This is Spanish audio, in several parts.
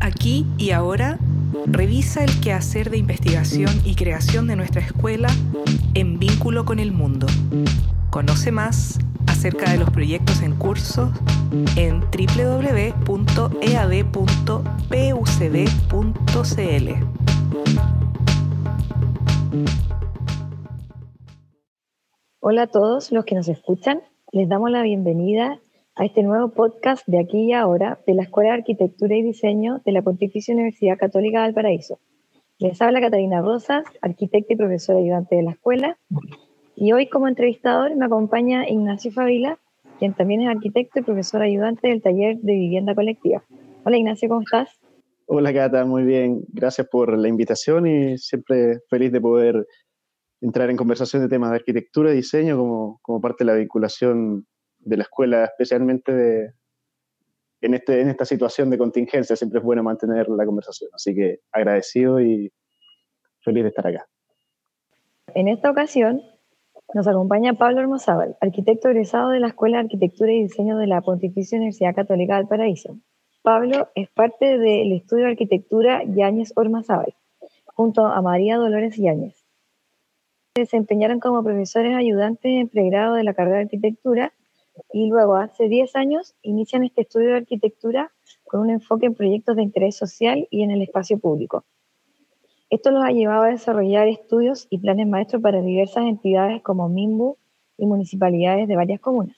Aquí y ahora, revisa el quehacer de investigación y creación de nuestra escuela en vínculo con el mundo. Conoce más acerca de los proyectos en curso en www.ead.pucd.cl. Hola a todos los que nos escuchan. Les damos la bienvenida a este nuevo podcast de aquí y ahora de la Escuela de Arquitectura y Diseño de la Pontificia Universidad Católica de Valparaíso. Les habla Catalina Rosas, arquitecta y profesora ayudante de la escuela. Y hoy como entrevistador me acompaña Ignacio Favila, quien también es arquitecto y profesor ayudante del taller de vivienda colectiva. Hola Ignacio, ¿cómo estás? Hola Cata, muy bien. Gracias por la invitación y siempre feliz de poder entrar en conversación de temas de arquitectura y diseño como, como parte de la vinculación de la escuela, especialmente de, en, este, en esta situación de contingencia. Siempre es bueno mantener la conversación. Así que agradecido y feliz de estar acá. En esta ocasión nos acompaña Pablo Hermosábal, arquitecto egresado de la Escuela de Arquitectura y Diseño de la Pontificia Universidad Católica del Paraíso. Pablo es parte del estudio de arquitectura Yáñez Ormazábal, junto a María Dolores Yáñez. Se desempeñaron como profesores ayudantes en pregrado de la carrera de arquitectura y luego, hace 10 años, inician este estudio de arquitectura con un enfoque en proyectos de interés social y en el espacio público. Esto los ha llevado a desarrollar estudios y planes maestros para diversas entidades como MIMBU y municipalidades de varias comunas.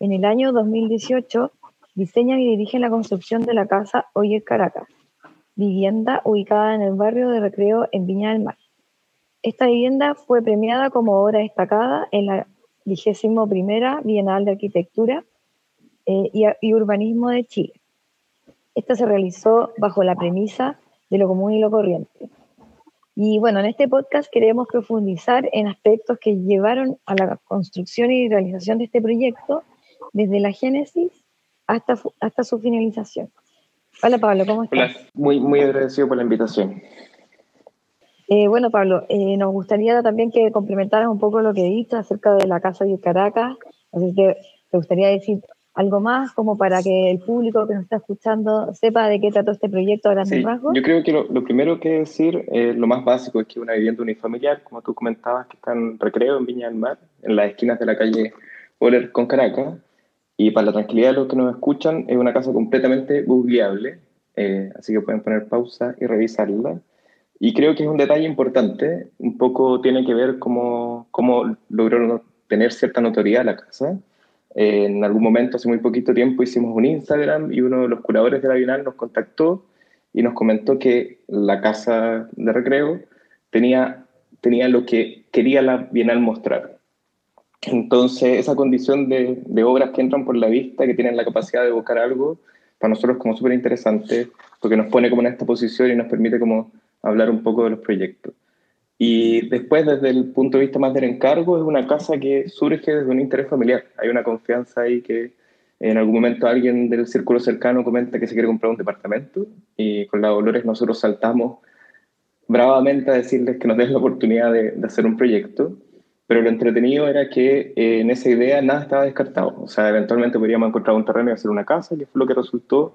En el año 2018 diseñan y dirigen la construcción de la casa Oyer Caracas, vivienda ubicada en el barrio de Recreo en Viña del Mar. Esta vivienda fue premiada como obra destacada en la vigésimo primera Bienal de Arquitectura eh, y, y Urbanismo de Chile. Esta se realizó bajo la premisa de lo común y lo corriente. Y bueno, en este podcast queremos profundizar en aspectos que llevaron a la construcción y realización de este proyecto desde la génesis hasta, hasta su finalización. Hola Pablo, ¿cómo estás? Hola, muy, muy agradecido por la invitación. Eh, bueno Pablo, eh, nos gustaría también que complementaras un poco lo que dicho acerca de la Casa de Caracas. Así que te gustaría decir algo más como para que el público que nos está escuchando sepa de qué trató este proyecto a grandes sí, rasgos? Yo creo que lo, lo, primero que decir, eh, lo más básico, es que una vivienda unifamiliar, como tú comentabas, que está en recreo en Viña del Mar, en las esquinas de la calle Oler con Caracas, y para la tranquilidad de los que nos escuchan, es una casa completamente googleable, eh, así que pueden poner pausa y revisarla. Y creo que es un detalle importante, un poco tiene que ver cómo, cómo logró tener cierta notoriedad la casa, en algún momento, hace muy poquito tiempo, hicimos un Instagram y uno de los curadores de la Bienal nos contactó y nos comentó que la casa de recreo tenía, tenía lo que quería la Bienal mostrar. Entonces, esa condición de, de obras que entran por la vista, que tienen la capacidad de evocar algo, para nosotros como súper interesante, porque nos pone como en esta posición y nos permite como hablar un poco de los proyectos. Y después, desde el punto de vista más del encargo, es una casa que surge desde un interés familiar. Hay una confianza ahí que en algún momento alguien del círculo cercano comenta que se quiere comprar un departamento y con la Dolores nosotros saltamos bravamente a decirles que nos den la oportunidad de, de hacer un proyecto. Pero lo entretenido era que eh, en esa idea nada estaba descartado. O sea, eventualmente podríamos encontrar un terreno y hacer una casa, que fue lo que resultó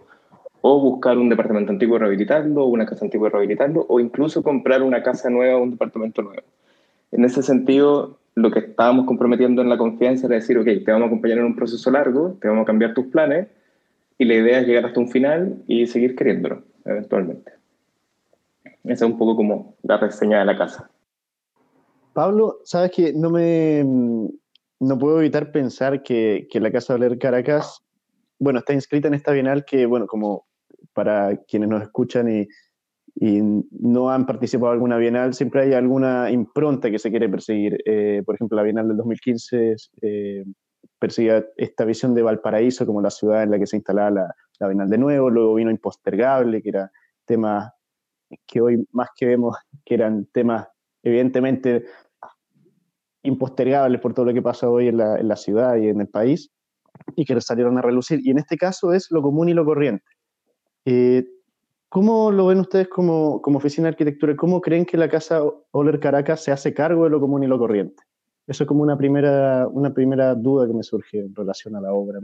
o buscar un departamento antiguo y rehabilitarlo, una casa antigua y rehabilitarlo, o incluso comprar una casa nueva o un departamento nuevo. En ese sentido, lo que estábamos comprometiendo en la confianza era decir, ok, te vamos a acompañar en un proceso largo, te vamos a cambiar tus planes, y la idea es llegar hasta un final y seguir queriéndolo, eventualmente. Esa es un poco como la reseña de la casa. Pablo, sabes que no me no puedo evitar pensar que, la Casa de Oler Caracas, bueno, está inscrita en esta bienal que, bueno, como para quienes nos escuchan y, y, no han participado en alguna bienal, siempre hay alguna impronta que se quiere perseguir. Eh, por ejemplo, la bienal del 2015 eh, perseguía esta visión de Valparaíso como la ciudad en la que se instalaba la, la bienal de nuevo, luego vino Impostergable, que era temas que hoy más que vemos que eran temas evidentemente impostergables por todo lo que pasa hoy en la, en la ciudad y en el país y que salieron a relucir. Y en este caso es lo común y lo corriente. Eh, ¿Cómo lo ven ustedes como, como, oficina de arquitectura? ¿Cómo creen que la Casa Oler Caracas se hace cargo de lo común y lo corriente? Eso es como una primera, una primera duda que me surge en relación a la obra.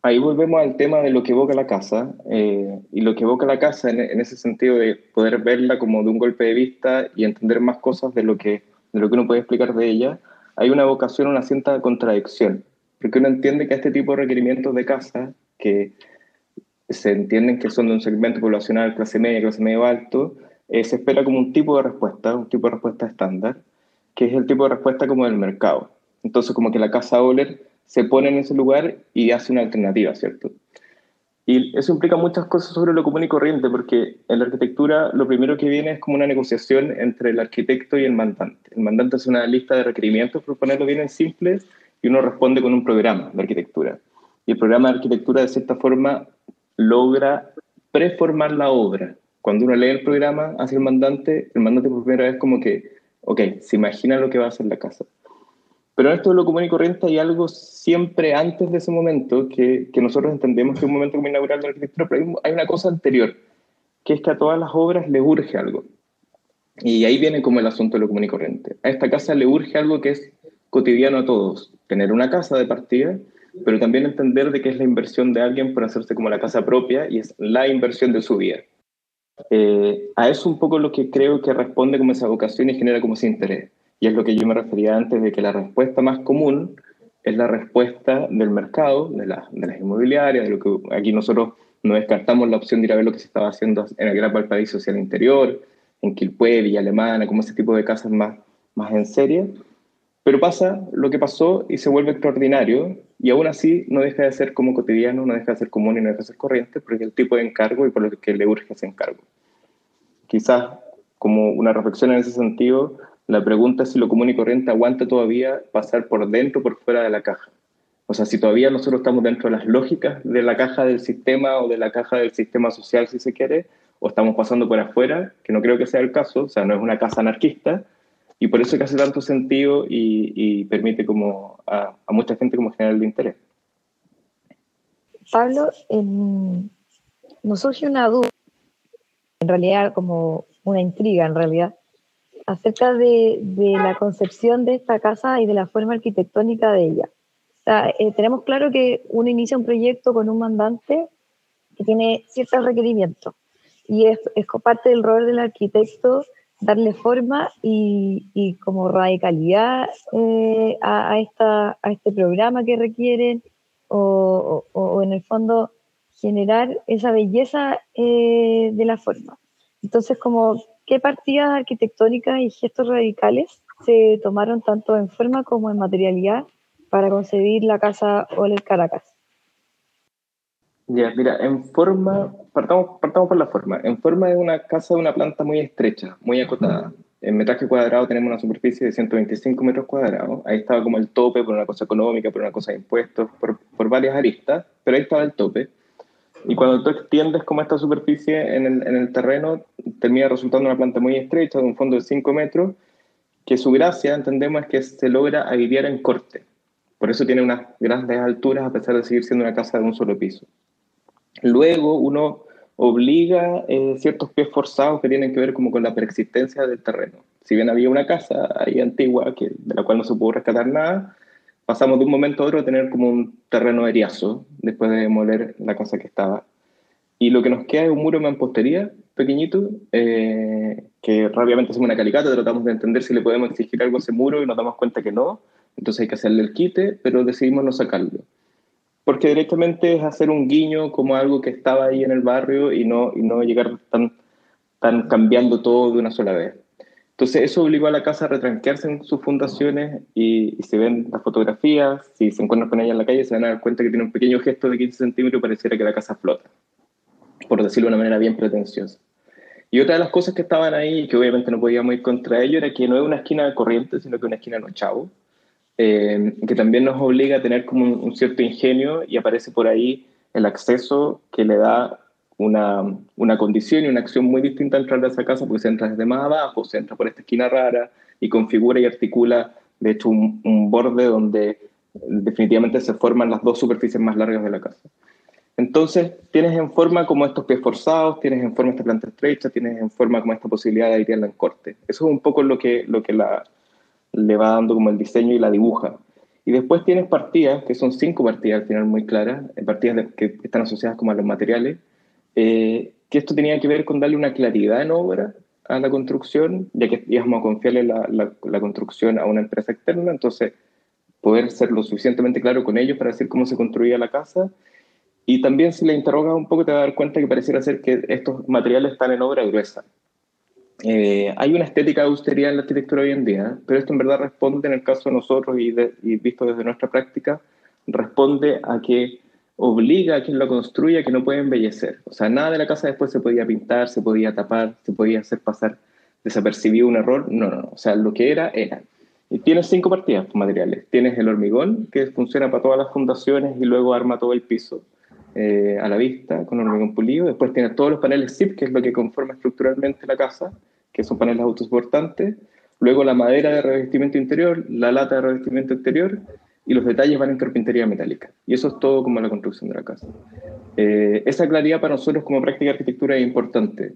ahí volvemos al tema de lo que evoca la casa, eh, y lo que evoca la casa en, ese sentido de poder verla como de un golpe de vista y entender más cosas de lo que, de lo que uno puede explicar de ella, hay una vocación, una cierta contradicción, porque uno entiende que este tipo de requerimientos de casa, que se entienden que son de un segmento poblacional clase media, clase medio alto, eh, se espera como un tipo de respuesta, un tipo de respuesta estándar, que es el tipo de respuesta como del mercado. Entonces, como que la casa Oler se pone en ese lugar y hace una alternativa, ¿cierto? Y eso implica muchas cosas sobre lo común y corriente, porque en la arquitectura lo primero que viene es como una negociación entre el arquitecto y el mandante. El mandante es una lista de requerimientos, por ponerlo bien en simple, y uno responde con un programa de arquitectura. Y el programa de arquitectura, de cierta forma, logra preformar la obra. Cuando uno lee el programa hacia el mandante, el mandante por primera vez como que, ok, se imagina lo que va a hacer la casa. Pero en esto de lo común y corriente hay algo siempre antes de ese momento que, que nosotros entendemos que es un momento muy inaugural de la arquitectura, hay, una cosa anterior, que es que a todas las obras le urge algo. Y ahí viene como el asunto de lo común y corriente. A esta casa le urge algo que es cotidiano a todos, tener una casa de partida, pero también entender de que es la inversión de alguien por hacerse como la casa propia y es la inversión de su vida. Eh, a eso un poco lo que creo que responde como esa vocación y genera como ese interés. Y es lo que yo me refería antes de que la respuesta más común es la respuesta del mercado, de, las inmobiliarias, de lo que aquí nosotros no descartamos la opción de ir a ver lo que se estaba haciendo en el Gran Valparaíso hacia el interior, en Quilpué, Villa Alemana, como ese tipo de casas más, más en serie. Pero pasa lo que pasó y se vuelve extraordinario y aún así no deja de ser como cotidiano, no deja de ser común y no deja de ser corriente porque el tipo de encargo y por lo que le urge ese encargo. Quizás como una reflexión en ese sentido, la pregunta es si lo común y corriente aguanta todavía pasar por dentro o por fuera de la caja. O sea, si todavía nosotros estamos dentro de las lógicas de la caja del sistema o de la caja del sistema social, si se quiere, o estamos pasando por afuera, que no creo que sea el caso, o sea, no es una casa anarquista, y por eso es que hace tanto sentido y, permite como a, mucha gente como generar el interés. Pablo, nos surge una duda, en realidad como una intriga en realidad, acerca de, la concepción de esta casa y de la forma arquitectónica de ella. Eh, tenemos claro que uno inicia un proyecto con un mandante que tiene ciertos requerimientos y es, es parte del rol del arquitecto darle forma y, como radicalidad eh, a, esta, a este programa que requieren o, en el fondo generar esa belleza eh, de la forma. Entonces, como ¿Qué partidas arquitectónicas y gestos radicales se tomaron tanto en forma como en materialidad para concebir la casa Oler Caracas? Ya, mira, en forma, partamos, partamos por la forma. En forma de una casa de una planta muy estrecha, muy acotada. En metraje cuadrado tenemos una superficie de 125 metros cuadrados. Ahí estaba como el tope por una cosa económica, por una cosa de impuestos, por, por varias aristas, pero ahí estaba el tope. Y cuando tú extiendes como esta superficie en el, en el, terreno, termina resultando una planta muy estrecha, de un fondo de 5 metros, que su gracia, entendemos, es que se logra aliviar en corte. Por eso tiene unas grandes alturas, a pesar de seguir siendo una casa de un solo piso. Luego uno obliga eh, ciertos pies forzados que tienen que ver como con la preexistencia del terreno. Si bien había una casa ahí antigua que, de la cual no se pudo rescatar nada, pasamos de un momento a otro a tener como un terreno eriazo después de demoler la casa que estaba. Y lo que nos queda es un muro de mampostería pequeñito, eh, que rápidamente hacemos una calicata, tratamos de entender si le podemos exigir algo a ese muro y nos damos cuenta que no, entonces hay que hacerle el quite, pero decidimos no sacarlo. Porque directamente es hacer un guiño como algo que estaba ahí en el barrio y no, y no llegar tan, tan cambiando todo de una sola vez. Entonces eso obligó a la casa a retranquearse en sus fundaciones y, si ven las fotografías, si se encuentran con ella en la calle, se van a dar cuenta que tiene un pequeño gesto de 15 centímetros y pareciera que la casa flota, por decirlo de una manera bien pretenciosa. Y otra de las cosas que estaban ahí, que obviamente no podíamos ir contra ello, era que no es una esquina de corriente, sino que una esquina de chavo, eh, que también nos obliga a tener como un cierto ingenio y aparece por ahí el acceso que le da una, una, condición y una acción muy distinta al entrar a esa casa, porque se entra desde más abajo, se entra por esta esquina rara y configura y articula, de hecho, un, un borde donde definitivamente se forman las dos superficies más largas de la casa. Entonces, tienes en forma como estos pies forzados, tienes en forma esta planta estrecha, tienes en forma como esta posibilidad de airearla en corte. Eso es un poco lo que, lo que la, le va dando como el diseño y la dibuja. Y después tienes partidas, que son cinco partidas al final muy claras, eh, partidas que están asociadas como a los materiales, eh, que esto tenía que ver con darle una claridad en obra a la construcción, ya que íbamos a confiarle la, la, construcción a una empresa externa, entonces poder ser lo suficientemente claro con ellos para decir cómo se construía la casa. Y también si le interrogas un poco te vas a dar cuenta que pareciera ser que estos materiales están en obra gruesa. Eh, hay una estética de austeridad en la arquitectura hoy en día, pero esto en verdad responde, en el caso de nosotros y, y visto desde nuestra práctica, responde a que obliga a quien lo construya a que no puede embellecer. O sea, nada de la casa después se podía pintar, se podía tapar, se podía hacer pasar desapercibido un error. No, no, no. O sea, lo que era, era. Y tienes cinco partidas materiales. Tienes el hormigón, que funciona para todas las fundaciones y luego arma todo el piso eh, a la vista con hormigón pulido. Después tienes todos los paneles ZIP, que es lo que conforma estructuralmente la casa, que son paneles autosoportantes. Luego la madera de revestimiento interior, la lata de revestimiento exterior y los detalles van en carpintería metálica. Y eso es todo como la construcción de la casa. Eh, esa claridad para nosotros como práctica de arquitectura es importante,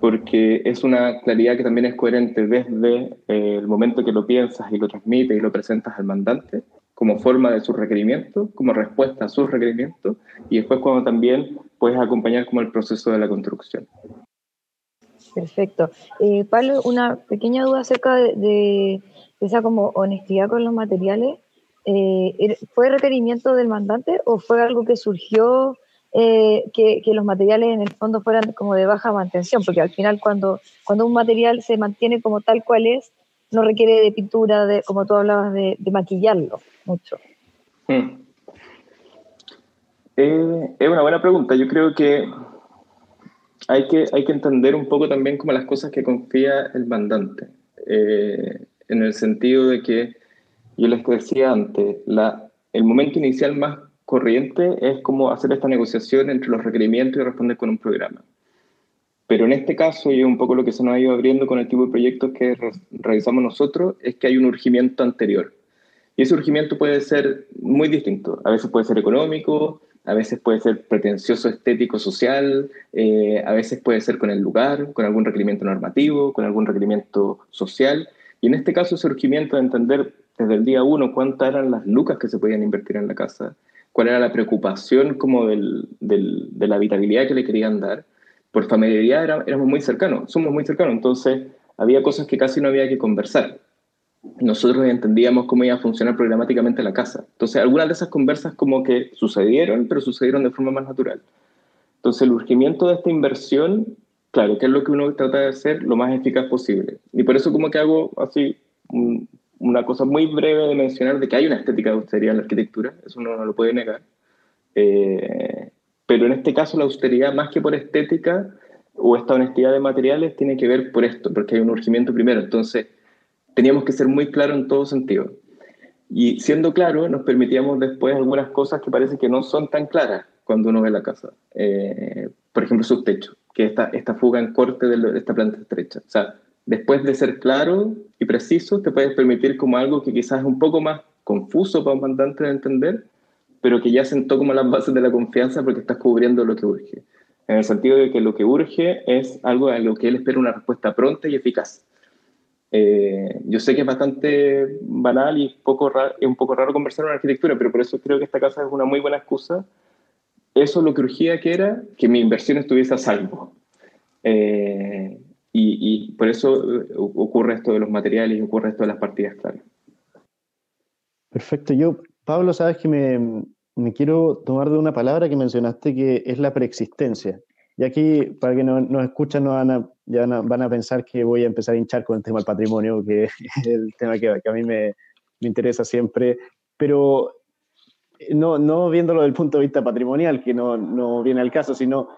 porque es una claridad que también es coherente desde eh, el momento que lo piensas y lo transmites y lo presentas al mandante, como forma de su requerimiento, como respuesta a sus requerimientos, y después cuando también puedes acompañar como el proceso de la construcción. Perfecto. Eh, Pablo, una pequeña duda acerca de, de esa como honestidad con los materiales. Eh, ¿fue requerimiento del mandante o fue algo que surgió eh, que, los materiales en el fondo fueran como de baja mantención? Porque al final cuando, cuando un material se mantiene como tal cual es, no requiere de pintura, de, como tú hablabas, de, maquillarlo mucho. Hmm. Eh, es una buena pregunta. Yo creo que hay que, hay que entender un poco también como las cosas que confía el mandante, en el sentido de que yo les decía antes, el momento inicial más corriente es como hacer esta negociación entre los requerimientos y responder con un programa. Pero en este caso, y un poco lo que se nos ha ido abriendo con el tipo de proyectos que realizamos nosotros, es que hay un urgimiento anterior. Y ese urgimiento puede ser muy distinto. A veces puede ser económico, a veces puede ser pretencioso estético social, eh, a veces puede ser con el lugar, con algún requerimiento normativo, con algún requerimiento social. Y en este caso, ese urgimiento de entender desde el día uno cuántas eran las lucas que se podían invertir en la casa, cuál era la preocupación como del, de la habitabilidad que le querían dar. Por familiaridad era, éramos muy cercanos, somos muy cercanos, entonces había cosas que casi no había que conversar. Nosotros entendíamos cómo iba a funcionar programáticamente la casa. Entonces, algunas de esas conversas como que sucedieron, pero sucedieron de forma más natural. Entonces, el urgimiento de esta inversión, claro, que es lo que uno trata de hacer lo más eficaz posible. Y por eso como que hago así una cosa muy breve de mencionar de que hay una estética de austeridad en la arquitectura, eso no lo puede negar. Eh, pero en este caso la austeridad, más que por estética o esta honestidad de materiales, tiene que ver por esto, porque hay un urgimiento primero. Entonces, teníamos que ser muy claros en todo sentido. Y siendo claro, nos permitíamos después algunas cosas que parece que no son tan claras cuando uno ve la casa. Eh, por ejemplo, su techo, que esta, esta fuga en corte de, esta planta estrecha. O sea, después de ser claro y preciso, te puedes permitir como algo que quizás es un poco más confuso para un mandante de entender, pero que ya sentó como las bases de la confianza porque estás cubriendo lo que urge. En el sentido de que lo que urge es algo a lo que él espera una respuesta pronta y eficaz. Eh, yo sé que es bastante banal y poco es un poco raro conversar en arquitectura, pero por eso creo que esta casa es una muy buena excusa. Eso es lo que urgía que era que mi inversión estuviese a salvo. Eh, y, por eso eh, ocurre esto de los materiales y ocurre esto de las partidas claras. Perfecto. Yo, Pablo, sabes que me, me, quiero tomar de una palabra que mencionaste que es la preexistencia. Y aquí, para que nos, nos escuchan, no van, a, ya van a pensar que voy a empezar a hinchar con el tema del patrimonio, que es el tema que, que a mí me, me, interesa siempre. Pero eh, no, no viéndolo desde el punto de vista patrimonial, que no, no viene al caso, sino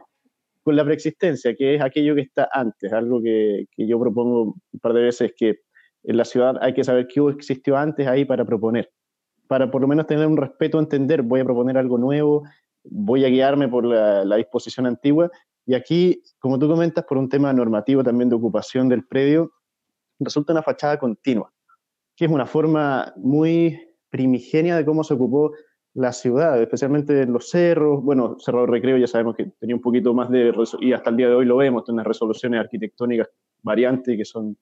con la preexistencia, que es aquello que está antes, algo que, que, yo propongo un par de veces, que en la ciudad hay que saber qué existió antes ahí para proponer, para por lo menos tener un respeto, entender, voy a proponer algo nuevo, voy a guiarme por la, la disposición antigua, y aquí, como tú comentas, por un tema normativo también de ocupación del predio, resulta una fachada continua, que es una forma muy primigenia de cómo se ocupó la ciudad, especialmente en los cerros. Bueno, Cerro Recreo ya sabemos que tenía un poquito más de, y hasta el día de hoy lo vemos, tiene unas resoluciones arquitectónicas variantes que son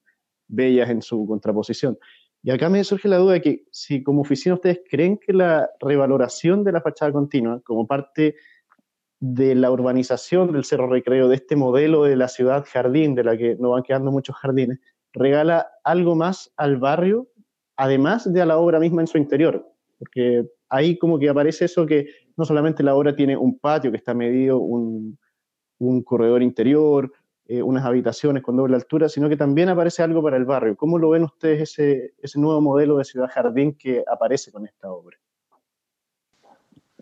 bellas en su contraposición. Y acá me surge la duda de que si como oficina ustedes creen que la revaloración de la fachada continua como parte de la urbanización del Cerro Recreo, de este modelo de la ciudad jardín, de la que nos van quedando muchos jardines, regala algo más al barrio, además de a la obra misma en su interior. Porque ahí como que aparece eso que no solamente la obra tiene un patio que está medido, un, un corredor interior, eh, unas habitaciones con doble altura, sino que también aparece algo para el barrio. ¿Cómo lo ven ustedes ese, ese nuevo modelo de ciudad jardín que aparece con esta obra?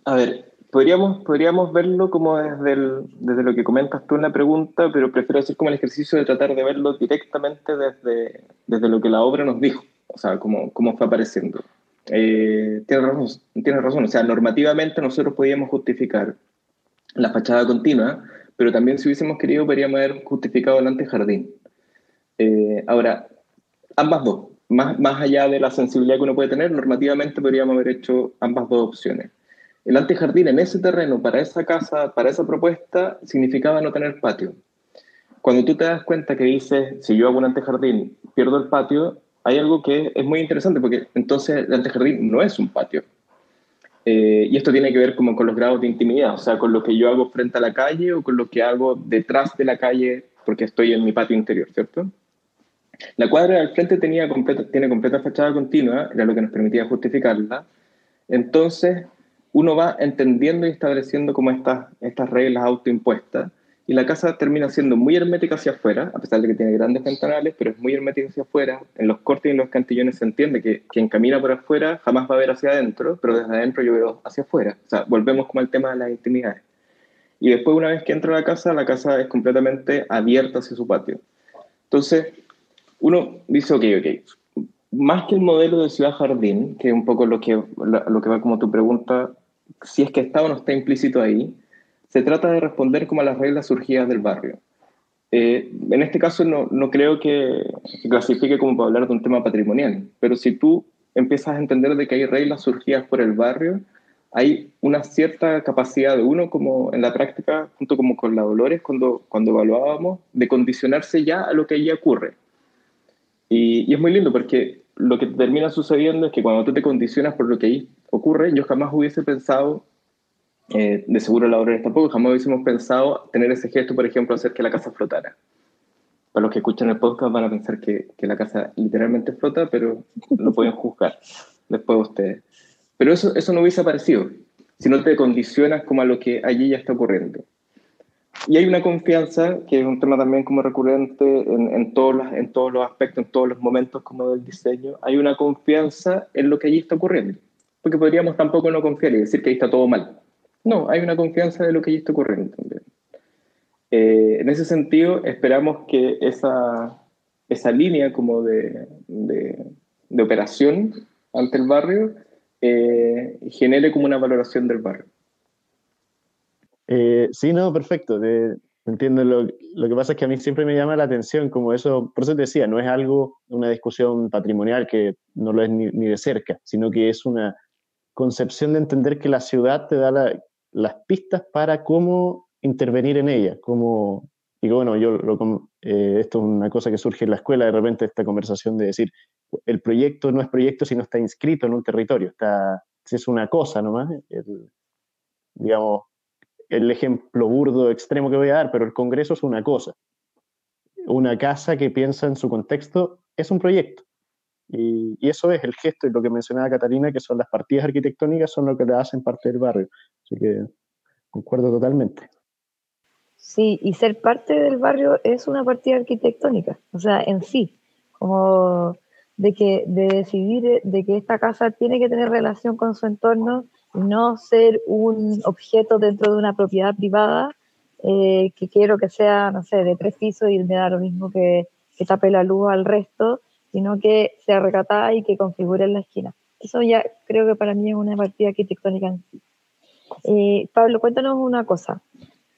A ver, podríamos, podríamos verlo como desde, desde lo que comentas tú en la pregunta, pero prefiero hacer como el ejercicio de tratar de verlo directamente desde, desde lo que la obra nos dijo, o sea, cómo, cómo fue apareciendo. Eh, tienes, razón, tienes razón, o sea, normativamente nosotros podíamos justificar la fachada continua pero también si hubiésemos querido podríamos haber justificado el antejardín. Eh, ahora, ambas dos, más, más allá de la sensibilidad que uno puede tener, normativamente podríamos haber hecho ambas dos opciones. El antejardín en ese terreno, para esa casa, para esa propuesta, significaba no tener patio. Cuando tú te das cuenta que dices, si yo hago un antejardín, pierdo el patio, hay algo que es muy interesante, porque entonces el antejardín no es un patio, eh, y esto tiene que ver como con los grados de intimidad, o sea, con lo que yo hago frente a la calle o con lo que hago detrás de la calle porque estoy en mi patio interior, ¿cierto? La cuadra al frente tenía completa, tiene completa fachada continua, era lo que nos permitía justificarla. Entonces, uno va entendiendo y estableciendo como estas, estas reglas autoimpuestas y la casa termina siendo muy hermética hacia afuera, a pesar de que tiene grandes ventanales, pero es muy hermética hacia afuera. En los cortes y en los cantillones se entiende que quien camina por afuera jamás va a ver hacia adentro, pero desde adentro yo veo hacia afuera. O sea, volvemos como al tema de las intimidades. Y después, una vez que entro a la casa, la casa es completamente abierta hacia su patio. Entonces, uno dice, ok, ok, más que el modelo de ciudad jardín, que es un poco lo que, lo que va como tu pregunta, si es que está o no está implícito ahí, se trata de responder como a las reglas surgidas del barrio. Eh, en este caso no, no creo que se clasifique como para hablar de un tema patrimonial, pero si tú empiezas a entender de que hay reglas surgidas por el barrio, hay una cierta capacidad de uno, como en la práctica, junto como con la Dolores, cuando, cuando evaluábamos, de condicionarse ya a lo que allí ocurre. Y, y, es muy lindo porque lo que termina sucediendo es que cuando tú te condicionas por lo que ahí ocurre, yo jamás hubiese pensado eh, de seguro la obra tampoco, jamás hubiésemos pensado tener ese gesto, por ejemplo, hacer que la casa flotara. Para los que escuchan el podcast van a pensar que, que la casa literalmente flota, pero lo pueden juzgar después ustedes. Pero eso, eso no hubiese aparecido si no te condicionas como a lo que allí ya está ocurriendo. Y hay una confianza, que es un tema también como recurrente en, en, todos los, en todos los aspectos, en todos los momentos como del diseño, hay una confianza en lo que allí está ocurriendo. Porque podríamos tampoco no confiar y decir que ahí está todo mal. No, hay una confianza de lo que ya está ocurriendo también. Eh, en ese sentido, esperamos que esa, esa línea como de, de, operación ante el barrio eh, genere como una valoración del barrio. Eh, sí, no, perfecto. entiendo. Lo, lo, que pasa es que a mí siempre me llama la atención, como eso, por eso te decía, no es algo, una discusión patrimonial que no lo es ni, de cerca, sino que es una concepción de entender que la ciudad te da la, las pistas para cómo intervenir en ella, cómo, y bueno, yo eh, esto es una cosa que surge en la escuela, de repente esta conversación de decir, el proyecto no es proyecto si no está inscrito en un territorio, está, es una cosa nomás, digamos, el ejemplo burdo extremo que voy a dar, pero el Congreso es una cosa. Una casa que piensa en su contexto es un proyecto. Y, eso es el gesto y lo que mencionaba Catalina, que son las partidas arquitectónicas, son lo que le hacen parte del barrio. Así que concuerdo totalmente. Sí, y ser parte del barrio es una partida arquitectónica, o sea, en sí, como de que de decidir de que esta casa tiene que tener relación con su entorno, no ser un objeto dentro de una propiedad privada eh, que quiero que sea, no sé, de tres pisos y me da lo mismo que, que tape la luz al resto, sino que sea recatada y que configure en la esquina. Eso ya creo que para mí es una partida arquitectónica en sí. Eh, Pablo, cuéntanos una cosa.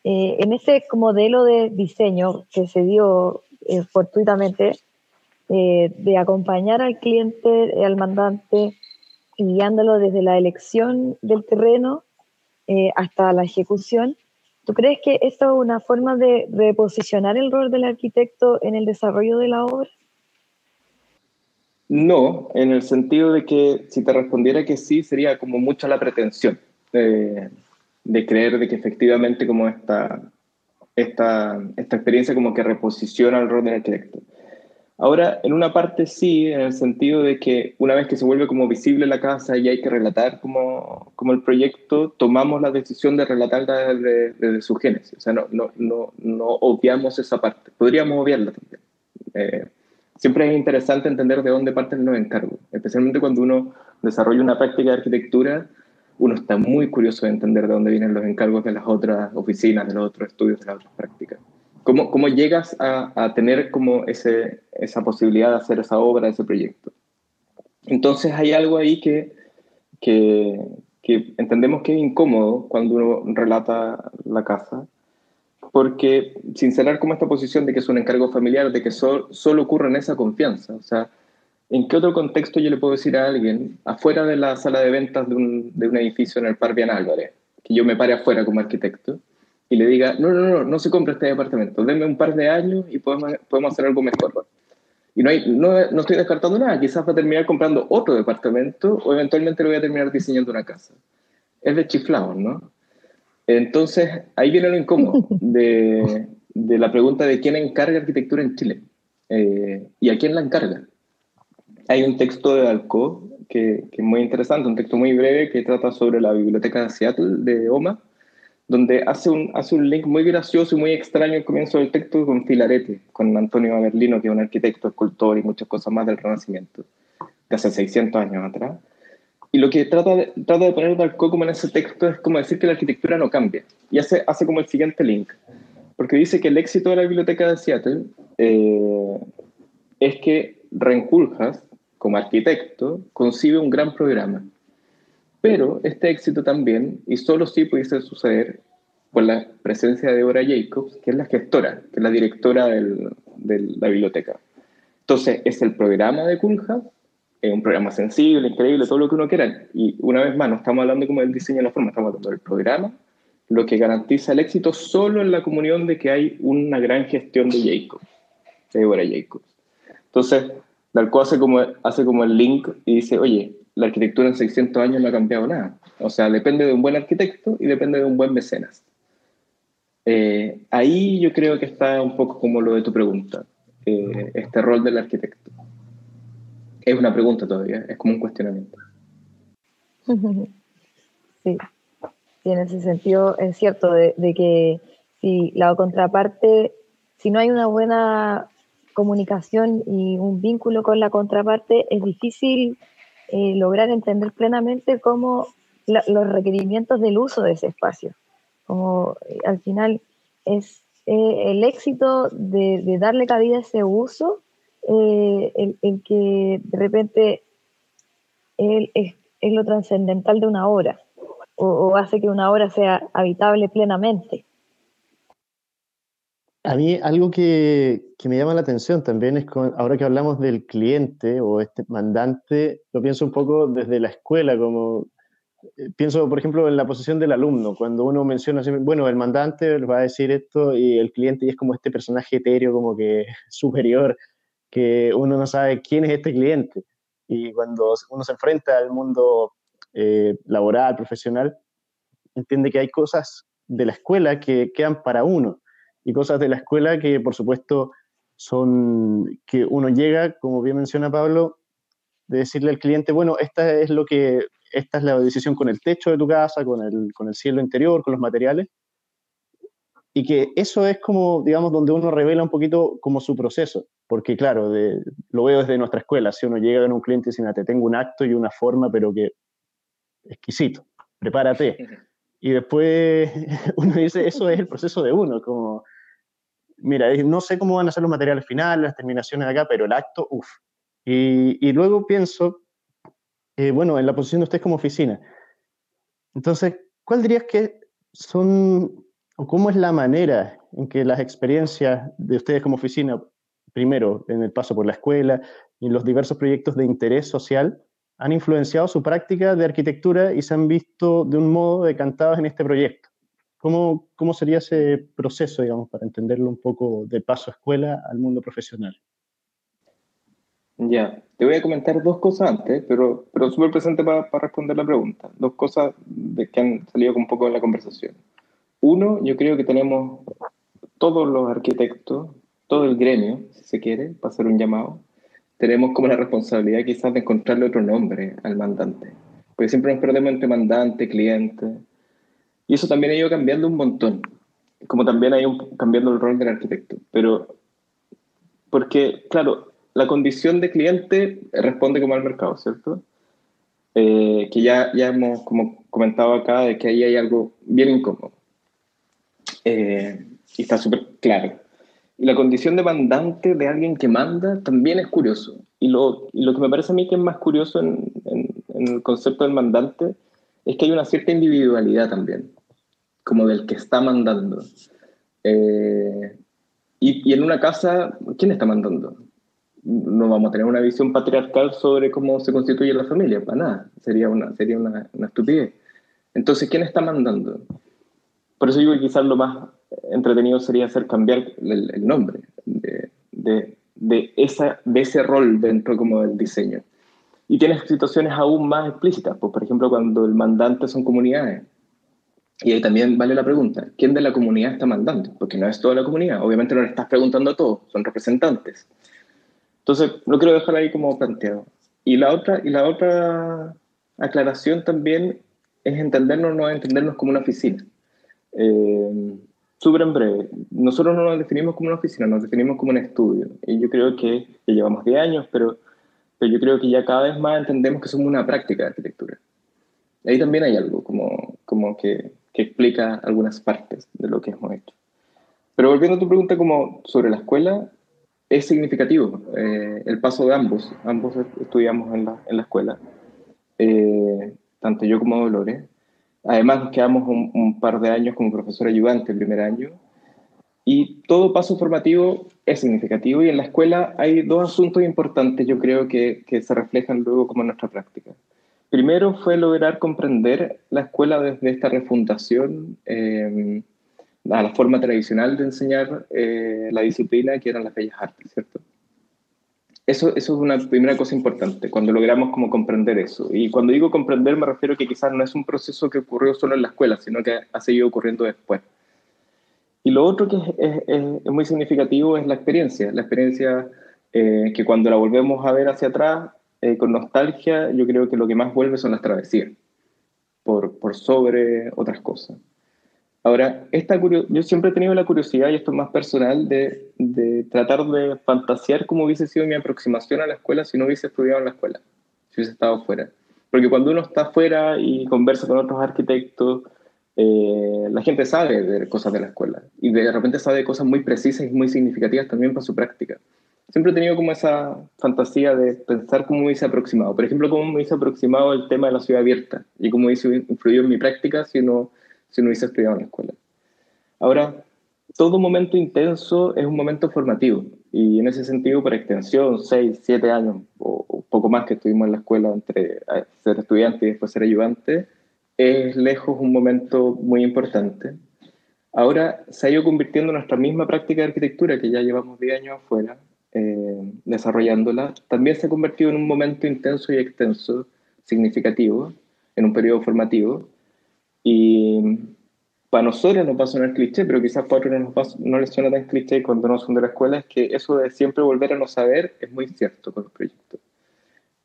Eh, en ese modelo de diseño que se dio fortuitamente, de acompañar al cliente, al mandante, y guiándolo desde la elección del terreno hasta la ejecución, ¿tú crees que esto es una forma de reposicionar el rol del arquitecto en el desarrollo de la obra? No, en el sentido de que si te respondiera que sí, sería como mucha la pretensión de, creer de que efectivamente como esta, esta, esta experiencia como que reposiciona el rol del arquitecto. Ahora, en una parte sí, en el sentido de que una vez que se vuelve como visible la casa y hay que relatar como, el proyecto, tomamos la decisión de relatarla desde, su génesis. O sea, no, no, no, no, obviamos esa parte. Podríamos obviarla también. Eh, siempre es interesante entender de dónde parten los encargos, especialmente cuando uno desarrolla una práctica de arquitectura, uno está muy curioso de entender de dónde vienen los encargos de las otras oficinas, de los otros estudios, de las otras prácticas. ¿Cómo, cómo llegas a, a, tener como ese, esa posibilidad de hacer esa obra, ese proyecto? Entonces hay algo ahí que, que, entendemos que es incómodo cuando uno relata la casa, porque sin cerrar como esta posición de que es un encargo familiar, de que solo ocurre en esa confianza, o sea, ¿en qué otro contexto yo le puedo decir a alguien, afuera de la sala de ventas de un, de un edificio en el Parvian Álvarez, que yo me pare afuera como arquitecto, y le diga, no, no, no, no se compra este departamento, denme un par de años y podemos, podemos hacer algo mejor. Y no, hay, no, no estoy descartando nada, quizás va a terminar comprando otro departamento o eventualmente lo voy a terminar diseñando una casa. Es de chiflado, ¿no? Entonces, ahí viene lo incómodo de, de la pregunta de quién encarga arquitectura en Chile eh, y a quién la encarga. Hay un texto de Alco que, que, es muy interesante, un texto muy breve que trata sobre la biblioteca de Seattle de OMA, donde hace un, hace un link muy gracioso y muy extraño al comienzo del texto con Filarete, con Antonio Averlino, que es un arquitecto, escultor y muchas cosas más del Renacimiento, de hace 600 años atrás. Y lo que trata de, trata de poner Dalcó como en ese texto es como decir que la arquitectura no cambia. Y hace, hace como el siguiente link. Porque dice que el éxito de la biblioteca de Seattle eh, es que Renkuljas, como arquitecto, concibe un gran programa pero este éxito también, y solo sí pudiese suceder por la presencia de Deborah Jacobs, que es la gestora, que es la directora de la biblioteca. Entonces, es el programa de Kulha, es un programa sensible, increíble, todo lo que uno quiera. Y una vez más, no estamos hablando como del diseño de la forma, estamos hablando del programa, lo que garantiza el éxito solo en la comunión de que hay una gran gestión de Jacobs, de Deborah Jacobs. Entonces, Dalco hace como, hace como el link y dice, oye, la arquitectura en 600 años no ha cambiado nada. O sea, depende de un buen arquitecto y depende de un buen mecenas. Eh, ahí yo creo que está un poco como lo de tu pregunta, eh, este rol del arquitecto. Es una pregunta todavía, es como un cuestionamiento. Sí, sí en ese sentido es cierto de, de que si la contraparte, si no hay una buena comunicación y un vínculo con la contraparte, es difícil eh, lograr entender plenamente cómo los requerimientos del uso de ese espacio. Como eh, al final es eh, el éxito de, darle cabida a ese uso, el, que de repente es, lo trascendental de una obra o hace que una obra sea habitable plenamente. A mí algo que, me llama la atención también es, con, ahora que hablamos del cliente o este mandante, lo pienso un poco desde la escuela, como eh, pienso, por ejemplo, en la posición del alumno, cuando uno menciona, bueno, el mandante va a decir esto y el cliente es como este personaje etéreo, como que superior, que uno no sabe quién es este cliente. Y cuando uno se enfrenta al mundo eh, laboral, profesional, entiende que hay cosas de la escuela que quedan para uno y cosas de la escuela que, por supuesto, son que uno llega, como bien menciona Pablo, de decirle al cliente, bueno, esta es lo que, esta es la decisión con el techo de tu casa, con el, con el cielo interior, con los materiales, y que eso es como, digamos, donde uno revela un poquito como su proceso, porque claro, lo veo desde nuestra escuela, si uno llega a un cliente y dice, te tengo un acto y una forma, pero que exquisito, prepárate. Y después uno dice, eso es el proceso de uno, como, mira, no sé cómo van a ser los materiales finales, las terminaciones de acá, pero el acto, uff. Y, y, luego pienso, eh, bueno, en la posición de ustedes como oficina. Entonces, ¿cuál dirías que son, o cómo es la manera en que las experiencias de ustedes como oficina, primero en el paso por la escuela y en los diversos proyectos de interés social, han influenciado su práctica de arquitectura y se han visto de un modo decantados en este proyecto. ¿Cómo, ¿Cómo sería ese proceso, digamos, para entenderlo un poco de paso a escuela al mundo profesional? Ya, te voy a comentar dos cosas antes, pero, pero súper presente para responder la pregunta. Dos cosas de que han salido un poco de la conversación. Uno, yo creo que tenemos todos los arquitectos, todo el gremio, si se quiere, para hacer un llamado, tenemos como la responsabilidad quizás de encontrarle otro nombre al mandante. Porque siempre nos perdemos entre mandante, cliente. Y eso también ha ido cambiando un montón. Como también ha ido cambiando el rol del arquitecto. Pero, porque, claro, la condición de cliente responde como al mercado, ¿cierto? Eh, que ya, ya hemos como comentado acá de que ahí hay algo bien incómodo. Eh, y está súper claro. Y la condición de mandante de alguien que manda también es curioso. Y lo, y lo que me parece a mí que es más curioso en, en, el concepto del mandante es que hay una cierta individualidad también, como del que está mandando. Eh, y, y, en una casa, ¿quién está mandando? No vamos a tener una visión patriarcal sobre cómo se constituye la familia, para nada. Sería una, sería una, una estupidez. Entonces, ¿quién está mandando? Por eso digo que quizás lo más entretenido sería hacer cambiar el, nombre de, de, de, esa, de ese rol dentro como del diseño. Y tienes situaciones aún más explícitas, pues, por ejemplo, cuando el mandante son comunidades. Y ahí también vale la pregunta, ¿quién de la comunidad está mandando? Porque no es toda la comunidad, obviamente no le estás preguntando a todos, son representantes. Entonces, lo quiero dejar ahí como planteado. Y la otra, y la otra aclaración también es entendernos, no entendernos como una oficina. Eh, Súper en breve, nosotros no nos definimos como una oficina, nos definimos como un estudio. Y yo creo que ya llevamos 10 años, pero, pero yo creo que ya cada vez más entendemos que somos una práctica de arquitectura. Ahí también hay algo como, como que, que explica algunas partes de lo que hemos hecho. Pero volviendo a tu pregunta como sobre la escuela, es significativo eh, el paso de ambos. Ambos estudiamos en la, escuela, eh, tanto yo como Dolores. Además, nos quedamos un, par de años como profesor ayudante el primer año. Y todo paso formativo es significativo y en la escuela hay dos asuntos importantes, yo creo, que, que se reflejan luego como en nuestra práctica. Primero fue lograr comprender la escuela desde esta refundación eh, a la forma tradicional de enseñar eh, la disciplina que eran las bellas artes, ¿cierto? Eso, es una primera cosa importante, cuando logramos como comprender eso. Y cuando digo comprender me refiero que quizás no es un proceso que ocurrió solo en la escuela, sino que ha seguido ocurriendo después. Y lo otro que es, es, muy significativo es la experiencia, la experiencia eh, que cuando la volvemos a ver hacia atrás, eh, con nostalgia, yo creo que lo que más vuelve son las travesías, por, por sobre otras cosas. Ahora, esta yo siempre he tenido la curiosidad, y esto es más personal, de, de, tratar de fantasear cómo hubiese sido mi aproximación a la escuela si no hubiese estudiado en la escuela, si hubiese estado fuera. Porque cuando uno está fuera y conversa con otros arquitectos, eh, la gente sabe de cosas de la escuela y de repente sabe cosas muy precisas y muy significativas también para su práctica. Siempre he tenido como esa fantasía de pensar cómo me hubiese aproximado. Por ejemplo, cómo me hubiese aproximado el tema de la ciudad abierta y cómo hubiese influido en mi práctica si no si no hubiese estudiado en la escuela. Ahora, todo momento intenso es un momento formativo y en ese sentido, por extensión, seis, siete años o, poco más que estuvimos en la escuela entre ser estudiante y después ser ayudante, es lejos un momento muy importante. Ahora se ha ido convirtiendo en nuestra misma práctica de arquitectura, que ya llevamos 10 años afuera, eh, desarrollándola, también se ha convertido en un momento intenso y extenso, significativo, en un periodo formativo, y para nosotros no pasa sonar cliché, pero quizás para otros no, no les suena tan cliché cuando no son de la escuela, es que eso de siempre volver a no saber es muy cierto con los proyectos.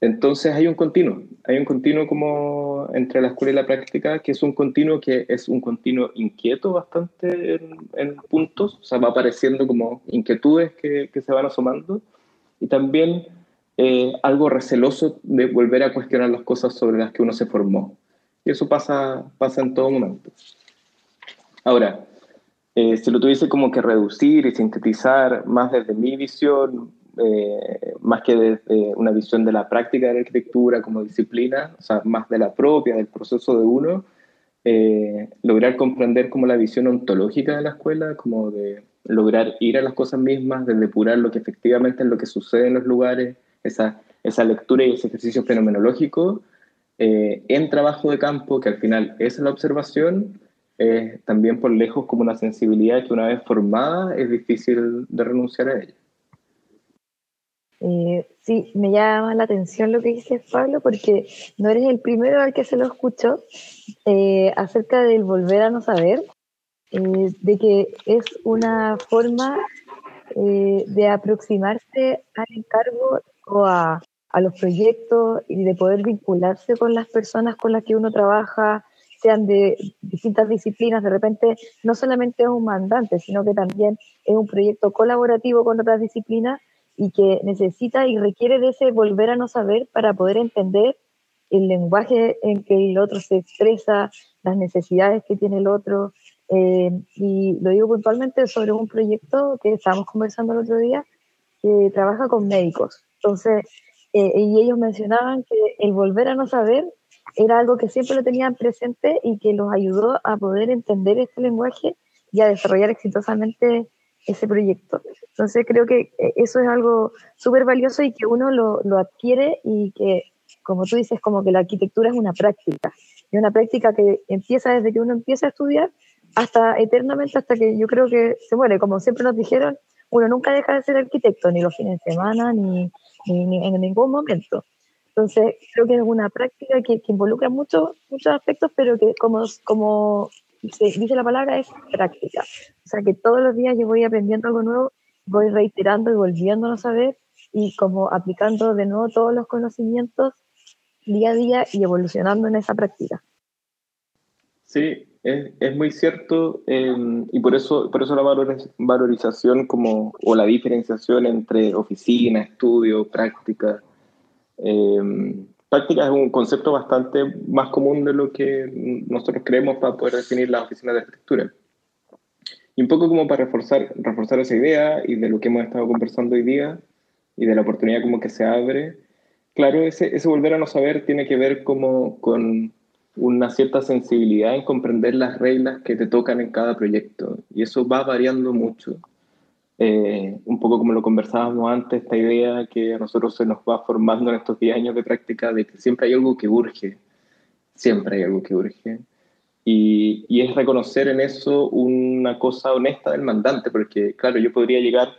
Entonces hay un continuo, hay un continuo como entre la escuela y la práctica, que es un continuo que es un continuo inquieto bastante en, puntos, o sea, va apareciendo como inquietudes que, que se van asomando, y también eh, algo receloso de volver a cuestionar las cosas sobre las que uno se formó. Y eso pasa, pasa en todo momento. Ahora, eh, si lo tuviese como que reducir y sintetizar más desde mi visión, eh, más que una visión de la práctica de la arquitectura como disciplina, o sea, más de la propia, del proceso de uno, eh, lograr comprender como la visión ontológica de la escuela, como de lograr ir a las cosas mismas, de depurar lo que efectivamente es lo que sucede en los lugares, esa, esa lectura y ese ejercicio fenomenológico, eh, en trabajo de campo, que al final es la observación, es también por lejos como una sensibilidad que una vez formada es difícil de renunciar a ella. Eh, sí, me llama la atención lo que dices, Pablo, porque no eres el primero al que se lo escucho eh, acerca del volver a no saber, eh, de que es una forma de aproximarse al encargo o a, a los proyectos y de poder vincularse con las personas con las que uno trabaja, sean de distintas disciplinas, de repente no solamente es un mandante, sino que también es un proyecto colaborativo con otras disciplinas y que necesita y requiere de ese volver a no saber para poder entender el lenguaje en que el otro se expresa, las necesidades que tiene el otro. Eh, y lo digo puntualmente sobre un proyecto que estábamos conversando el otro día, que trabaja con médicos. Entonces, eh, y ellos mencionaban que el volver a no saber era algo que siempre lo tenían presente y que los ayudó a poder entender este lenguaje y a desarrollar exitosamente ese proyecto. Entonces creo que eh, eso es algo súper valioso y que uno lo, lo, adquiere y que, como tú dices, como que la arquitectura es una práctica. Y una práctica que empieza desde que uno empieza a estudiar hasta eternamente, hasta que yo creo que se muere. Como siempre nos dijeron, uno nunca deja de ser arquitecto, ni los fines de semana, ni, ni, en ningún momento. Entonces, creo que es una práctica que, que involucra mucho, muchos aspectos, pero que como, como dice la palabra, es práctica. O sea que todos los días yo voy aprendiendo algo nuevo, voy reiterando y volviendo a saber y como aplicando de nuevo todos los conocimientos día a día y evolucionando en esa práctica. Sí, es, muy cierto em, y por eso, por eso la valorización como, o la diferenciación entre oficina, estudio, práctica. Eh, práctica es un concepto bastante más común de lo que nosotros creemos para poder definir las oficinas de arquitectura. Y un poco como para reforzar, reforzar esa idea y de lo que hemos estado conversando hoy día y de la oportunidad como que se abre, claro, ese, ese volver a no saber tiene que ver como con una cierta sensibilidad en comprender las reglas que te tocan en cada proyecto. Y eso va variando mucho. Eh, un poco como lo conversábamos antes, esta idea que a nosotros se nos va formando en estos 10 años de práctica de que siempre hay algo que urge, siempre hay algo que urge. Y, y, es reconocer en eso una cosa honesta del mandante, porque claro, yo podría llegar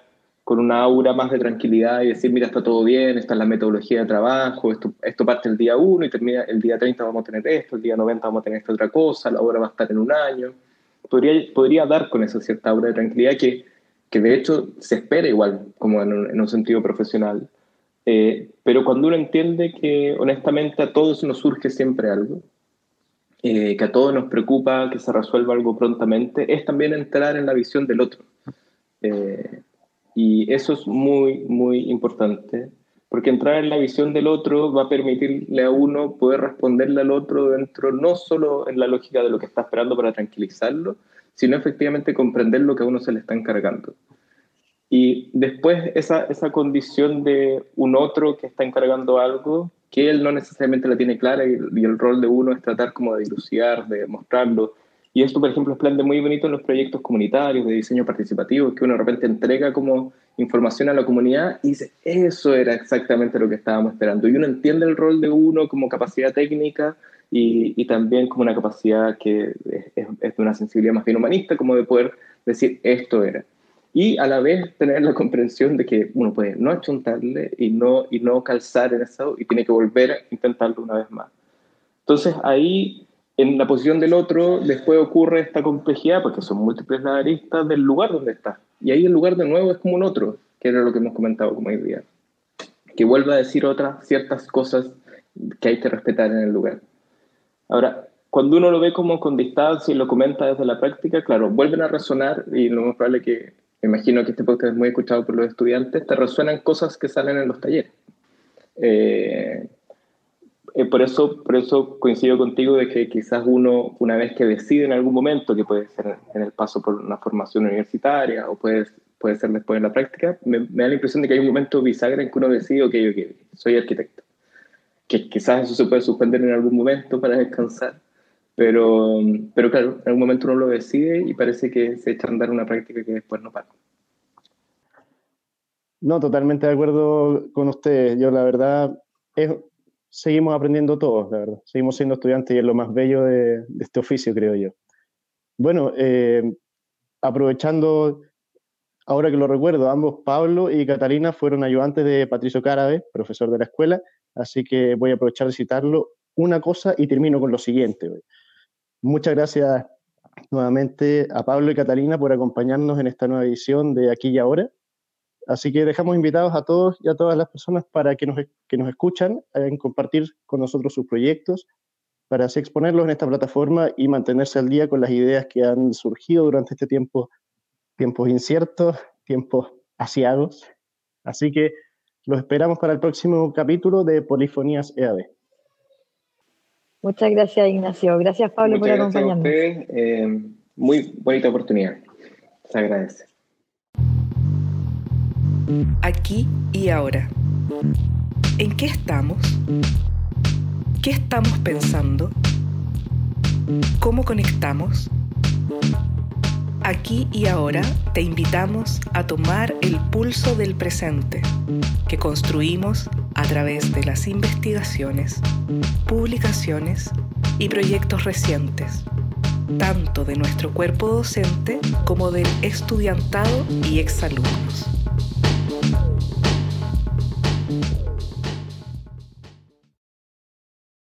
con una aura más de tranquilidad y decir, mira, está todo bien, esta es la metodología de trabajo, esto, esto parte el día 1 y termina el día 30 vamos a tener esto, el día 90 vamos a tener esta otra cosa, la obra va a estar en un año. Podría, podría dar con esa cierta aura de tranquilidad que que de hecho se espera igual, como en un, sentido profesional. Eh, pero cuando uno entiende que honestamente a todos nos surge siempre algo, eh, que a todos nos preocupa que se resuelva algo prontamente, es también entrar en la visión del otro. Eh, y eso es muy, muy importante, porque entrar en la visión del otro va a permitirle a uno poder responderle al otro dentro, no solo en la lógica de lo que está esperando para tranquilizarlo, sino efectivamente comprender lo que a uno se le está encargando. Y después esa, esa condición de un otro que está encargando algo, que él no necesariamente la tiene clara y, el rol de uno es tratar como de dilucidar, de mostrarlo. Y esto, por ejemplo, es plan de muy bonito en los proyectos comunitarios de diseño participativo, que uno de repente entrega como información a la comunidad y dice, eso era exactamente lo que estábamos esperando. Y uno entiende el rol de uno como capacidad técnica y, también como una capacidad que es, de una sensibilidad más bien humanista, como de poder decir esto era. Y a la vez tener la comprensión de que uno puede no achuntarle y no, y no calzar en eso y tiene que volver a intentarlo una vez más. Entonces ahí, en la posición del otro, después ocurre esta complejidad, porque son múltiples aristas del lugar donde está. Y ahí el lugar de nuevo es como un otro, que era lo que hemos comentado como idea. Que vuelva a decir otras ciertas cosas que hay que respetar en el lugar. Ahora, cuando uno lo ve como con distancia y lo comenta desde la práctica, claro, vuelven a resonar y lo más probable que, me imagino que este podcast es muy escuchado por los estudiantes, te resuenan cosas que salen en los talleres. Eh, eh, por, eso, por eso coincido contigo de que quizás uno, una vez que decide en algún momento, que puede ser en el paso por una formación universitaria o puede, puede ser después en la práctica, me, da la impresión de que hay un momento bisagra en que uno decide, ok, ok, soy arquitecto que quizás eso se puede suspender en algún momento para descansar, pero, pero claro, en algún momento uno lo decide y parece que se echa a andar una práctica que después no para. No, totalmente de acuerdo con usted. Yo la verdad, es, seguimos aprendiendo todos, la verdad. Seguimos siendo estudiantes y es lo más bello de, este oficio, creo yo. Bueno, eh, aprovechando ahora que lo recuerdo, ambos, Pablo y Catalina, fueron ayudantes de Patricio Carabe, profesor de la escuela, así que voy a aprovechar de citarlo una cosa y termino con lo siguiente. Muchas gracias nuevamente a Pablo y Catalina por acompañarnos en esta nueva edición de Aquí y Ahora. Así que dejamos invitados a todos y a todas las personas para que nos, que nos escuchan, a compartir con nosotros sus proyectos, para así exponerlos en esta plataforma y mantenerse al día con las ideas que han surgido durante este tiempo, tiempos inciertos, tiempos asiados. Así que los esperamos para el próximo capítulo de Polifonías EAD. Muchas gracias, Ignacio. Gracias, Pablo, por acompañarnos. Gracias eh, muy bonita oportunidad. Se agradece. Aquí y ahora. ¿En qué estamos? ¿Qué estamos pensando? ¿Cómo conectamos? Aquí y ahora te invitamos a tomar el pulso del presente que construimos a través de las investigaciones, publicaciones y proyectos recientes, tanto de nuestro cuerpo docente como del estudiantado y exalumnos.